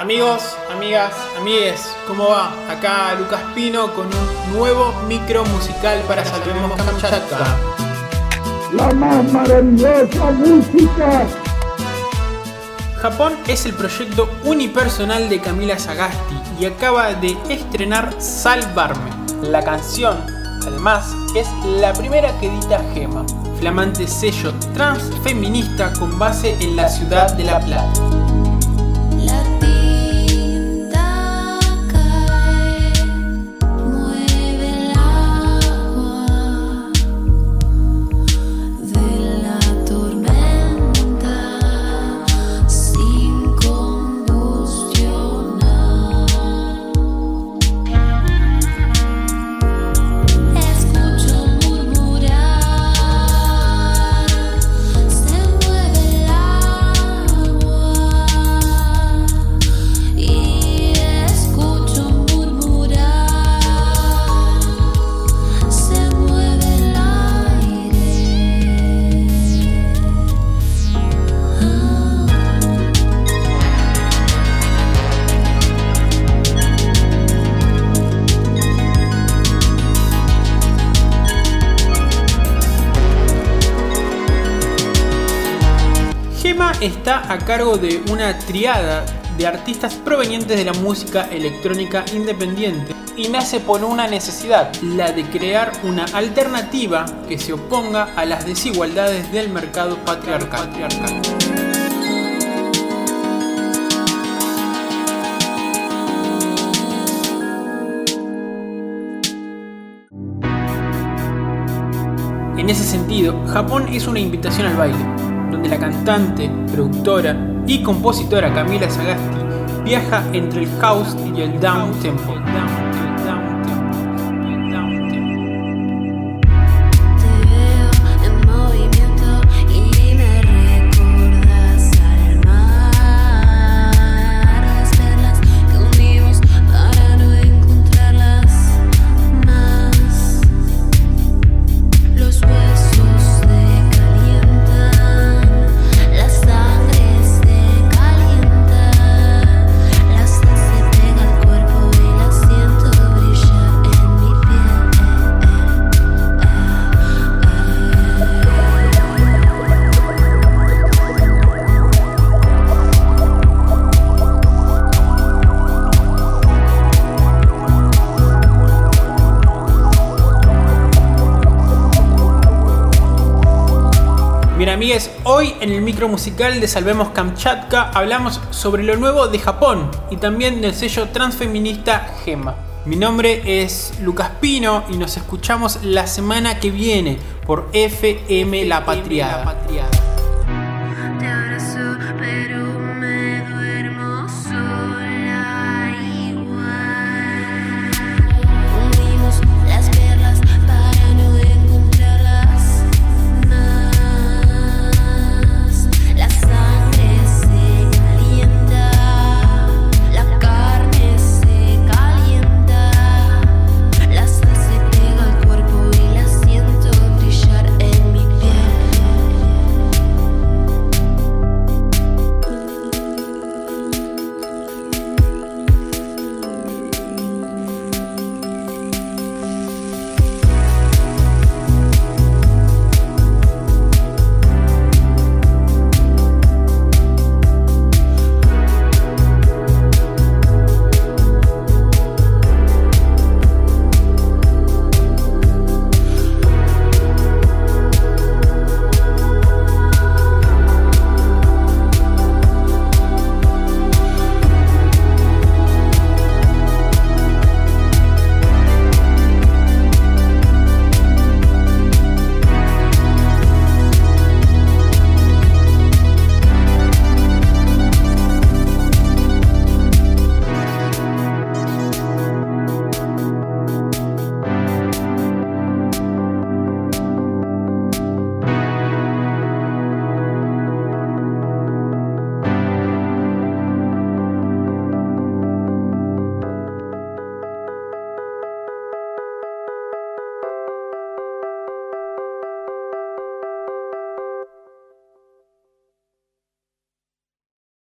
Amigos, amigas, amigues, ¿cómo va? Acá Lucas Pino con un nuevo micro musical para Salvemos Kamchatka. La más maravillosa música. Japón es el proyecto unipersonal de Camila Sagasti y acaba de estrenar Salvarme. La canción, además, es la primera que edita Gema, flamante sello transfeminista con base en la ciudad de La Plata. Gema está a cargo de una triada de artistas provenientes de la música electrónica independiente y nace por una necesidad, la de crear una alternativa que se oponga a las desigualdades del mercado patriarcal. En ese sentido, Japón es una invitación al baile, donde la cantante, productora y compositora Camila Sagasti viaja entre el house y el down tempo. Bien amigues, hoy en el micro musical de Salvemos Kamchatka hablamos sobre lo nuevo de Japón y también del sello transfeminista Gema. Mi nombre es Lucas Pino y nos escuchamos la semana que viene por FM La Patriada.